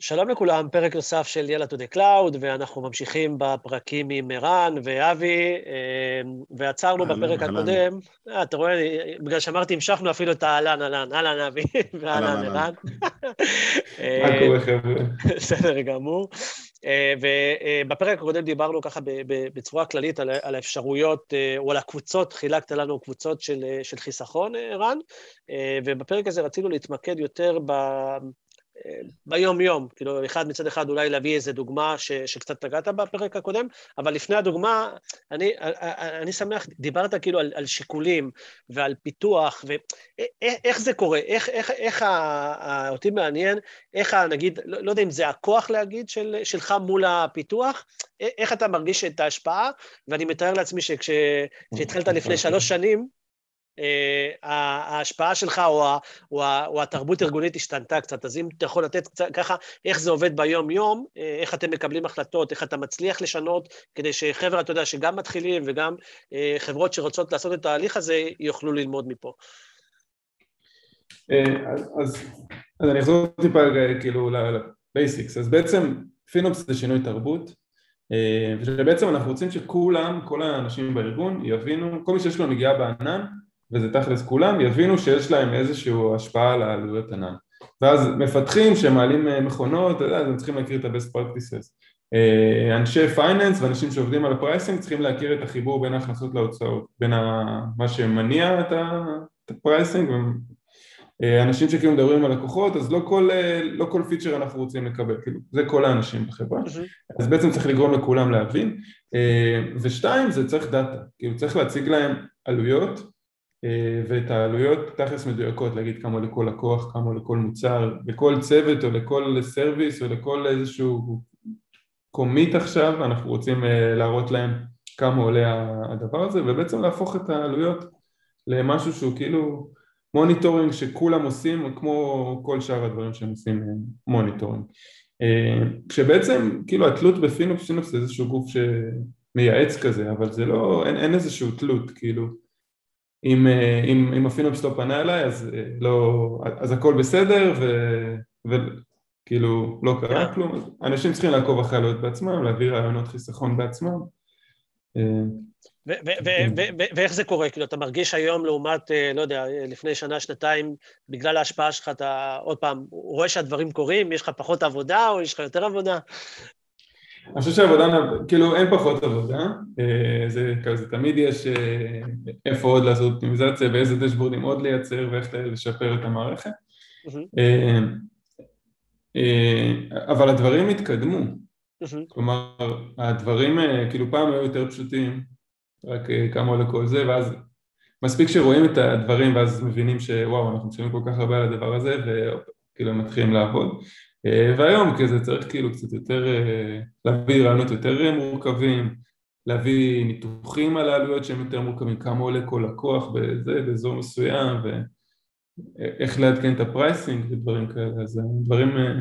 שלום לכולם, פרק נוסף של יאללה to the cloud, ואנחנו ממשיכים בפרקים עם ערן ואבי, אמ, ועצרנו בפרק הקודם, אה, אתה רואה, בגלל שאמרתי, המשכנו אפילו את האהלן, אהלן, אהלן אבי, ואהלן ערן. מה קורה חבר'ה? בסדר גמור. אה, ובפרק הקודם דיברנו ככה בצורה כללית על האפשרויות, אה, או על הקבוצות, חילקת לנו קבוצות של, של חיסכון, ערן, ובפרק הזה רצינו להתמקד יותר ב... ביום-יום, כאילו, אחד מצד אחד אולי להביא איזו דוגמה ש, שקצת נגעת בפרק הקודם, אבל לפני הדוגמה, אני, אני שמח, דיברת כאילו על, על שיקולים ועל פיתוח, ואיך זה קורה, איך, איך, איך ה, אותי מעניין, איך ה, נגיד, לא, לא יודע אם זה הכוח להגיד של, שלך מול הפיתוח, איך אתה מרגיש את ההשפעה, ואני מתאר לעצמי שכשהתחלת לפני שלוש שנים, אה, ההשפעה שלך או, ה, או, ה, או התרבות הארגונית השתנתה קצת, אז אם אתה יכול לתת קצת ככה, איך זה עובד ביום-יום, אה, איך אתם מקבלים החלטות, איך אתה מצליח לשנות, כדי שחבר'ה, אתה יודע, שגם מתחילים וגם אה, חברות שרוצות לעשות את ההליך הזה, יוכלו ללמוד מפה. אז, אז, אז אני אחזור טיפה כאילו לבייסיקס, אז בעצם פינופס זה שינוי תרבות, ושבעצם אנחנו רוצים שכולם, כל האנשים בארגון יבינו, כל מי שיש לו נגיעה בענן, וזה תכלס כולם, יבינו שיש להם איזושהי השפעה על העלויות ענן. ואז מפתחים שמעלים אה, מכונות, אתה יודע, אז הם צריכים להכיר את ה-best practices. אה, אנשי finance ואנשים שעובדים על ה pricing צריכים להכיר את החיבור בין ההכנסות להוצאות, בין מה שמניע את ה pricing, אה, אנשים שכאילו מדברים על לקוחות, אז לא כל, לא כל פיצ'ר אנחנו רוצים לקבל, כאילו, זה כל האנשים בחברה, אז בעצם צריך לגרום לכולם להבין, ושתיים, זה צריך דאטה, כאילו צריך להציג להם עלויות ואת העלויות תכלס מדויקות, להגיד כמה לכל לקוח, כמה לכל מוצר, לכל צוות או לכל service או לכל איזשהו commit עכשיו, אנחנו רוצים אה, להראות להם כמה עולה הדבר הזה ובעצם להפוך את העלויות למשהו שהוא כאילו monitoring שכולם עושים כמו כל שאר הדברים שהם עושים אה, monitoring. כשבעצם כאילו התלות בפינופס, פינופס זה איזשהו גוף שמייעץ כזה אבל זה לא, אין, אין איזשהו תלות כאילו אם, אה, אם, אם הפינופס לא פנה אליי אז, אה, לא, אז הכל בסדר וכאילו לא קרה yeah. כלום, אנשים צריכים לעקוב אחרי עלויות בעצמם, להביא רעיונות חיסכון בעצמם. אה, ואיך זה קורה? כאילו, אתה מרגיש היום לעומת, לא יודע, לפני שנה, שנתיים, בגלל ההשפעה שלך, אתה עוד פעם, רואה שהדברים קורים, יש לך פחות עבודה או יש לך יותר עבודה? אני חושב שעבודה, כאילו אין פחות עבודה, אה, זה כזה תמיד יש אה, איפה עוד לעשות אופטימיזציה ואיזה דשבורדים עוד לייצר ואיך לשפר את המערכת, אה, אבל הדברים התקדמו, כלומר הדברים כאילו פעם היו יותר פשוטים, רק כמה עולה כל זה ואז מספיק שרואים את הדברים ואז מבינים שוואו אנחנו משלמים כל כך הרבה על הדבר הזה וכאילו מתחילים לעבוד והיום כזה צריך כאילו קצת יותר אה, להביא רעיונות יותר מורכבים, להביא ניתוחים על העלויות שהם יותר מורכבים, כמה עולה כל לקוח בזה, באזור מסוים ואיך לעדכן את ה pricing ודברים כאלה, אז דברים, אה,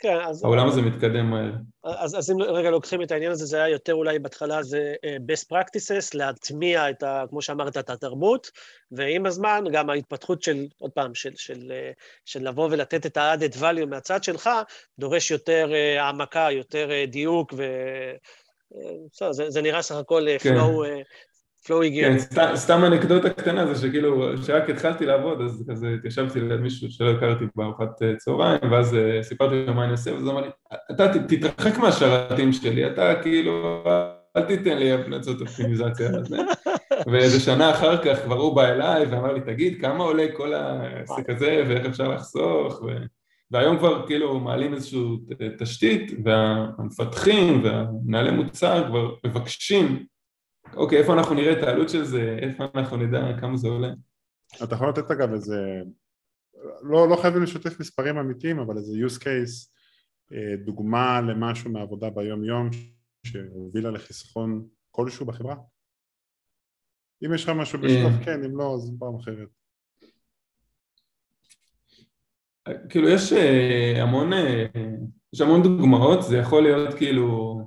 כן, אז... העולם הזה מתקדם מהר. אז, אז אם רגע לוקחים את העניין הזה, זה היה יותר אולי בהתחלה זה best practices, להטמיע את ה... כמו שאמרת, את התרבות, ועם הזמן גם ההתפתחות של, עוד פעם, של, של, של לבוא ולתת את ה-added value מהצד שלך, דורש יותר העמקה, יותר דיוק, ו... זה, זה נראה סך הכל כן. flow, flow הגיוני. כן, סתם אנקדוטה קטנה זה שכאילו, כשרק התחלתי לעבוד, אז כזה התיישבתי למישהו שלא הכרתי בארוחת צהריים, ואז סיפרתי לו מה אני עושה, ואז אמר לי, אתה תתרחק מהשרתים שלי, אתה כאילו, אל תיתן לי המלצות אופטימיזציה. ואיזה שנה אחר כך כבר הוא בא אליי ואמר לי, תגיד, כמה עולה כל העסק הזה ואיך אפשר לחסוך? ו... והיום כבר כאילו מעלים איזושהי תשתית והמפתחים והמנהלי מוצר כבר מבקשים, אוקיי, איפה אנחנו נראה את העלות של זה, איפה אנחנו נדע כמה זה עולה. אתה יכול לתת אגב איזה, לא, לא חייבים לשתף מספרים אמיתיים, אבל איזה use case, אה, דוגמה למשהו מעבודה ביום יום שהובילה לחיסכון כלשהו בחברה? אם יש לך משהו אה. כן, אם לא, אז פעם אחרת. כאילו יש אה, המון, יש המון דוגמאות, זה יכול להיות כאילו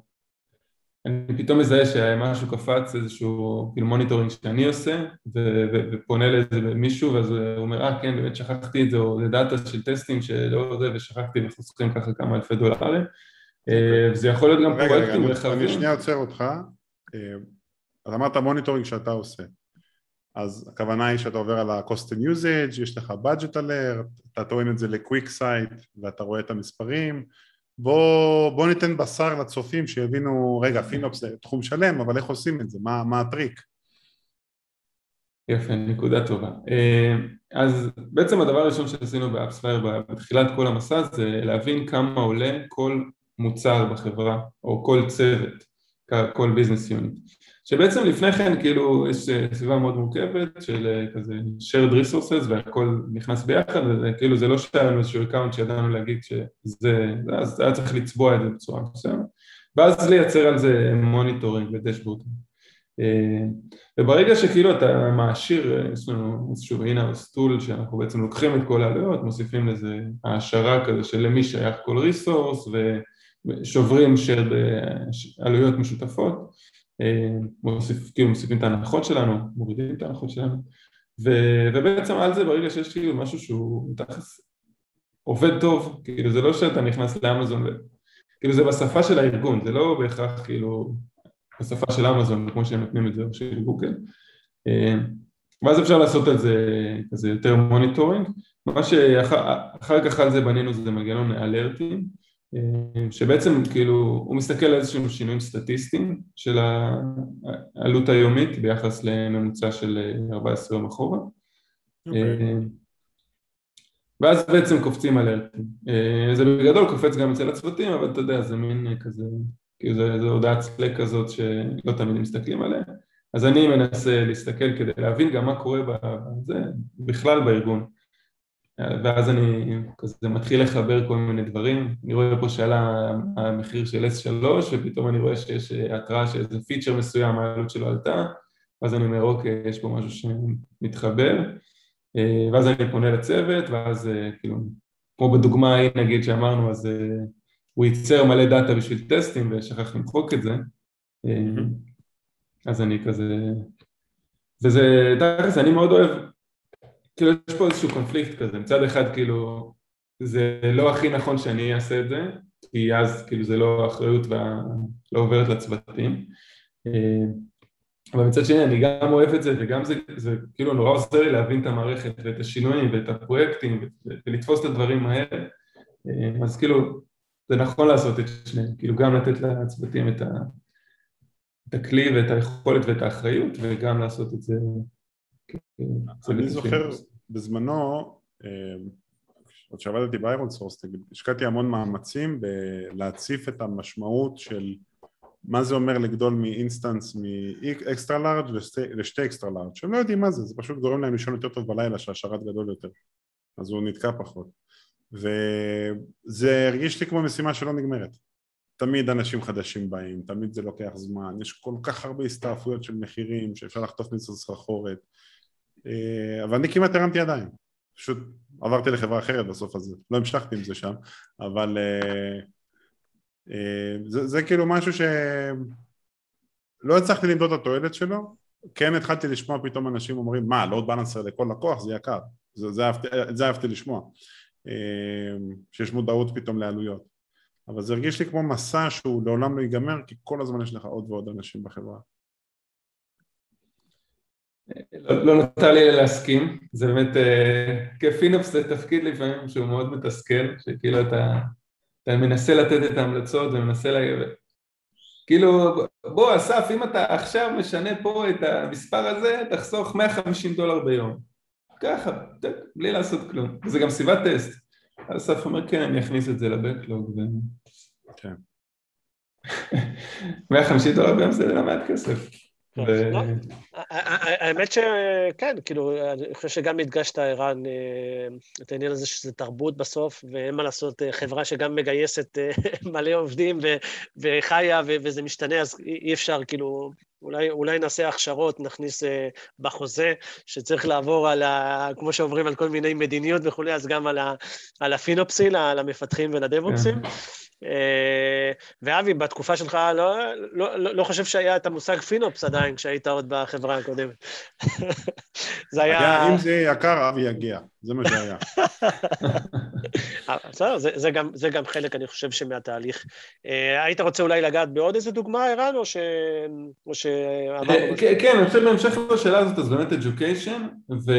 אני פתאום מזהה שמשהו קפץ, איזשהו כאילו monitoring שאני עושה, ופונה לאיזה מישהו, ואז הוא אומר, אה כן, באמת שכחתי את זה, או זה דאטה של טסטים שלא זה, ושכחתי וחוסכים ככה כמה אלפי דולרים. אה, וזה יכול להיות גם פרויקטים רחבים. אני שנייה עוצר אותך, אה, אז אמרת monitoring שאתה עושה, אז הכוונה היא שאתה עובר על ה-cost and usage, יש לך budget alert, אתה טוען את זה ל- QuickSight ואתה רואה את המספרים, בוא, בוא ניתן בשר לצופים שיבינו, רגע, FinOps זה תחום שלם, אבל איך עושים את זה? מה, מה הטריק? יפה, נקודה טובה. אה, אז בעצם הדבר הראשון שעשינו ב AppsFlyer בתחילת כל המסע זה להבין כמה עולה כל מוצר בחברה או כל צוות, כל business unit. שבעצם לפני כן כאילו יש אה, סביבה מאוד מורכבת של אה, כזה shared resources והכל נכנס ביחד וכאילו זה לא שהיה לנו איזשהו account שידענו להגיד שזה, אז היה צריך לצבוע את זה בצורה מסוימת. ואז לייצר על זה monitoring ו dashboard. אה, וברגע שכאילו אתה מעשיר, יש לנו איזשהו in-house tool שאנחנו בעצם לוקחים את כל העלויות, מוסיפים לזה העשרה כזה של למי שייך כל resource ושוברים של עלויות משותפות אה, מוסיף, כאילו מוסיפים את ההנחות שלנו, מורידים את ההנחות שלנו ו, ובעצם על זה ברגע שיש כאילו משהו שהוא תכלס עובד טוב, כאילו זה לא שאתה נכנס לאמזון. כאילו זה בשפה של הארגון, זה לא בהכרח כאילו בשפה של אמזון כמו שהם נותנים את זה או של גוגל אה, ואז אפשר לעשות על זה כזה יותר monitoring, מה שאחר כך על זה בנינו זה מנגנון אלרטים שבעצם כאילו הוא מסתכל על איזשהם שינויים סטטיסטיים של העלות היומית ביחס לממוצע של 14 יום אחורה okay. אוקיי. אה, ואז בעצם קופצים אלרטים אה, זה בגדול קופץ גם אצל הצוותים אבל אתה יודע זה מין כזה כאילו זה, זה הודעת סלק כזאת שלא תמיד מסתכלים עליה אז אני מנסה להסתכל כדי להבין גם מה קורה בזה בכלל בארגון ואז אני כזה מתחיל לחבר כל מיני דברים, אני רואה פה שעלה המחיר של S3 ופתאום אני רואה שיש התראה שאיזה פיצ'ר מסוים העלות שלו עלתה ואז אני אומר אוקיי יש פה משהו שמתחבר. ואז אני פונה לצוות ואז כאילו כמו בדוגמה ההיא נגיד שאמרנו אז הוא ייצר מלא דאטה בשביל טסטים ושכח למחוק את זה. אז אני כזה וזה, תכלס, אני מאוד אוהב כאילו יש פה איזשהו קונפליקט כזה, מצד אחד כאילו זה לא הכי נכון שאני אעשה את זה, כי אז כאילו זה לא אחריות ולא עוברת לצוותים, אה, אבל מצד שני אני גם אוהב את זה וגם זה, זה כאילו נורא עוזר לי להבין את המערכת ואת השינויים ואת הפרויקטים ולתפוס את הדברים האלה, אה, אז כאילו זה נכון לעשות את שניהם, כאילו גם לתת לצוותים את, ה, את הכלי ואת היכולת ואת האחריות וגם לעשות את זה אני זוכר בזמנו, אה, עוד שעבדתי באיירון סורס, השקעתי המון מאמצים בלהציף את המשמעות של מה זה אומר לגדול מ instance מ extra large לשתי extra large שהם לא יודעים מה זה, זה פשוט גורם להם לישון יותר טוב בלילה שהשרת גדול יותר אז הוא נתקע פחות. וזה הרגיש לי כמו משימה שלא נגמרת. תמיד אנשים חדשים באים, תמיד זה לוקח זמן, יש כל כך הרבה הסתעפויות של מחירים שאפשר לחטוף מזה סחרחורת אבל אני כמעט הרמתי ידיים, פשוט עברתי לחברה אחרת בסוף הזה, לא המשכתי עם זה שם, אבל אה, אה, זה, זה כאילו משהו שלא הצלחתי למדוד את התועלת שלו, כן התחלתי לשמוע פתאום אנשים אומרים מה, לואוד בלנסר לכל לקוח? זה יקר, את זה אהבתי לשמוע, שיש מודעות פתאום לעלויות, אבל זה הרגיש לי כמו מסע שהוא לעולם לא ייגמר כי כל הזמן יש לך עוד ועוד אנשים בחברה לא, לא נותר לי להסכים, זה באמת, אה, כפינופס זה תפקיד לפעמים שהוא מאוד מתסכל, שכאילו אתה, אתה מנסה לתת את ההמלצות ומנסה לה... כאילו, בוא אסף, אם אתה עכשיו משנה פה את המספר הזה, תחסוך 150 דולר ביום. ככה, בלי לעשות כלום. וזה גם סביבת טסט. אסף אומר, כן, אני אכניס את זה לבקלוג. ו... כן. 150 דולר ביום זה לא מעט כסף. לא, האמת שכן, כאילו, אני חושב שגם הדגשת, ערן, אה, את העניין הזה שזה תרבות בסוף, ואין מה לעשות, אה, חברה שגם מגייסת אה, מלא עובדים וחיה וזה משתנה, אז אי אפשר, כאילו, אולי, אולי נעשה הכשרות, נכניס בחוזה, שצריך לעבור על ה... כמו שעוברים על כל מיני מדיניות וכולי, אז גם על, ה, על הפינופסי, על המפתחים ולדב-אופסים. כן. ואבי, בתקופה שלך לא, לא, לא, לא חושב שהיה את המושג פינופס עדיין, כשהיית עוד בחברה הקודמת. זה היה... אם זה יהיה יקר, אבי יגיע, זה מה שהיה. בסדר, זה, זה, גם, זה גם חלק, אני חושב, שמהתהליך. היית רוצה אולי לגעת בעוד איזה דוגמה, ערן, או, ש... או שאמרנו... כן, אני חושב בהמשך לשאלה הזאת, אז באמת education, ו...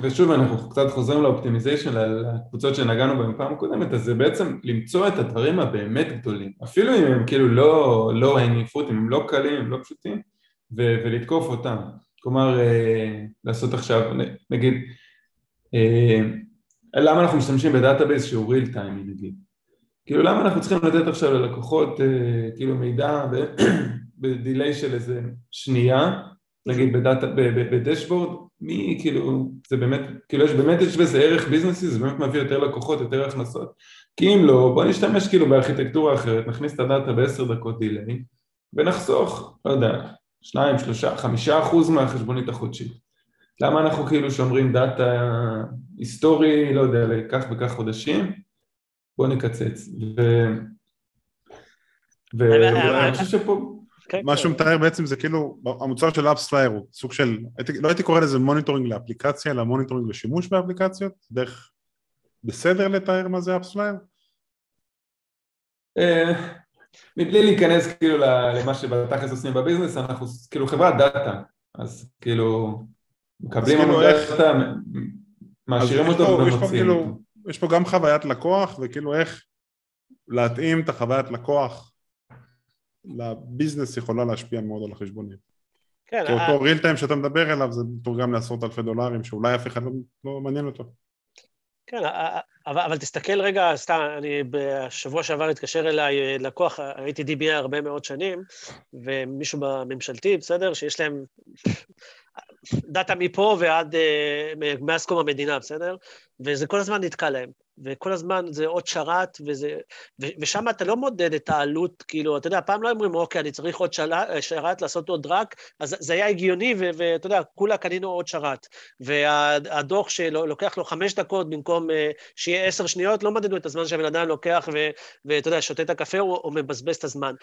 ושוב אנחנו קצת חוזרים לאופטימיזיישן, לקבוצות שנגענו בהן פעם הקודמת, אז זה בעצם למצוא את הדברים הבאמת גדולים, אפילו אם הם כאילו לא, לא הניפות, אם הם לא קלים, הם לא פשוטים, ו- ולתקוף אותם. כלומר, אה, לעשות עכשיו, נגיד, אה, למה אנחנו משתמשים ב database שהוא real time נגיד? כאילו למה אנחנו צריכים לתת עכשיו ללקוחות אה, כאילו מידע ב delay של איזה שנייה, נגיד בדאטה, ב dashboard, מי כאילו, זה באמת, כאילו יש באמת, יש בזה ערך ביזנסי, זה באמת מביא יותר לקוחות, יותר הכנסות, כי אם לא, בוא נשתמש כאילו בארכיטקטורה אחרת, נכניס את הדאטה בעשר דקות delay, ונחסוך, לא יודע, שניים, שלושה, חמישה אחוז מהחשבונית החודשית. למה אנחנו כאילו שומרים דאטה היסטורי, לא יודע, לכך וכך חודשים? בוא נקצץ. ואני חושב שפה... כן, מה שהוא מתאר בעצם זה כאילו, המוצר של AppsFlyer הוא סוג של, לא הייתי קורא לזה monitoring לאפליקציה, אלא monitoring לשימוש באפליקציות, דרך בסדר לתאר מה זה AppsFlyer? אה, מבלי להיכנס כאילו למה שבתכלס עושים ב business, אנחנו כאילו חברת דאטה, אז כאילו מקבלים כאילו המון דאטה, מעשירים אותו ומוציאים כאילו-. יש פה גם חוויית לקוח וכאילו איך להתאים את החוויית לקוח ל business יכולה להשפיע מאוד על החשבונית. כן. כי אותו real time שאתה מדבר אליו זה מתורגם לעשרות אלפי דולרים שאולי אף אחד לא, לא מעניין אותו. כן, אבל, אבל תסתכל רגע, סתם, אני בשבוע שעבר התקשר אליי לקוח, הייתי DBA הרבה מאוד שנים, ומישהו בממשלתי, בסדר? שיש להם דאטה מפה ועד, מאז קום המדינה, בסדר? וזה כל הזמן נתקע להם. וכל הזמן זה עוד שרת, וזה... ו, ושם אתה לא מודד את העלות, כאילו, אתה יודע, פעם לא אומרים, אוקיי, אני צריך עוד שרת, שרת לעשות עוד רק, אז זה היה הגיוני, ואתה יודע, כולה קנינו עוד שרת. והדוח שלוקח לו חמש דקות במקום אה, שיהיה עשר שניות, לא מדדו את הזמן שהבן אדם לוקח, ואתה יודע, שותה את הקפה או, או מבזבז את הזמן.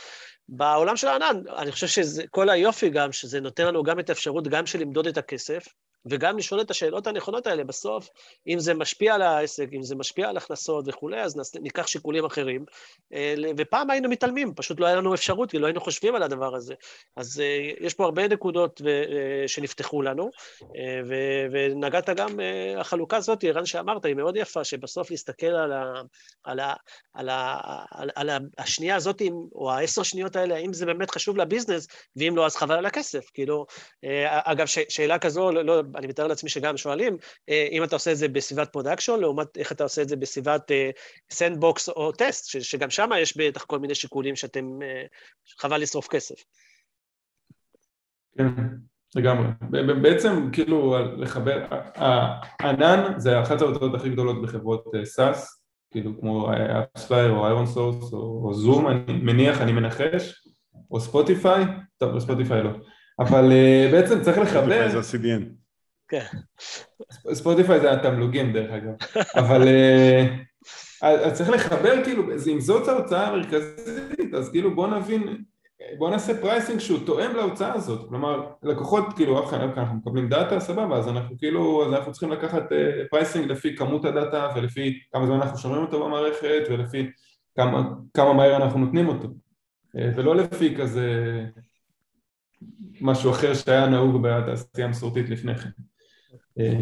בעולם של הענן, אני חושב שכל היופי גם, שזה נותן לנו גם את האפשרות גם של למדוד את הכסף, וגם לשאול את השאלות הנכונות האלה בסוף, אם זה משפיע על העסק, אם זה משפיע על הכנסות וכולי, אז ניקח שיקולים אחרים. אה, ופעם היינו מתעלמים, פשוט לא היה לנו אפשרות, כי לא היינו חושבים על הדבר הזה. אז אה, יש פה הרבה נקודות אה, שנפתחו לנו, ונגעת גם, החלוקה הזאת, ערן שאמרת, היא מאוד יפה, שבסוף להסתכל על, ה, על, ה, על, ה, על, על השנייה הזאת, או העשר שניות האלה, האם זה באמת חשוב ל business, ואם לא, אז חבל על הכסף. כאילו, אגב, ש, שאלה כזו, לא, לא אני מתאר לעצמי שגם שואלים, אה, אם אתה עושה את זה בסביבת production, לעומת איך אתה עושה את זה בסביבת sandbox אה, או טסט, שגם שם יש בטח כל מיני שיקולים שאתם, אה, חבל לשרוף כסף. כן, לגמרי. בעצם, כאילו, לחבר, הענן זה אחת ההוצאות הכי גדולות בחברות SaaS, כאילו כמו AppsFlyer או ironSource או Zoom, אני מניח, אני מנחש, או Spotify, טוב, Spotify לא. אבל בעצם צריך לחבר... ספוטיפיי זה ה-CDN. כן. Spotify זה התמלוגים דרך אגב, אבל אז צריך לחבר כאילו, אם זאת ההוצאה המרכזית, אז כאילו בוא נבין, בוא נעשה pricing שהוא תואם להוצאה הזאת, כלומר לקוחות כאילו, אנחנו מקבלים דאטה, סבבה, אז אנחנו כאילו, אז אנחנו צריכים לקחת pricing אה, לפי כמות הדאטה ולפי כמה זמן אנחנו שומרים אותו במערכת ולפי כמה, כמה מהר אנחנו נותנים אותו, אה, ולא לפי כזה משהו אחר שהיה נהוג בתעשייה המסורתית לפני כן. אה,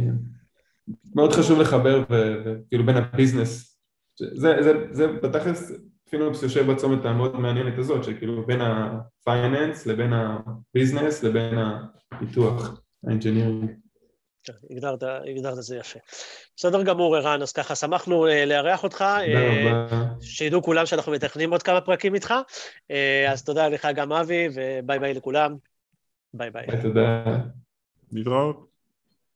מאוד חשוב לחבר וכאילו בין ה business, זה, זה, זה בתכלס FinOps יושב בצומת המאוד מעניינת הזאת שכאילו בין ה finance לבין ה business לבין הפיתוח, ה engineering. כן, הגדרת, הגדרת את זה יפה. בסדר גמור, ערן, אז ככה, שמחנו אה, לארח אותך. אה, שידעו כולם שאנחנו מתכננים עוד כמה פרקים איתך. אז תודה לך גם, אבי, וביי ביי לכולם. ביי ביי. תודה. להתראות.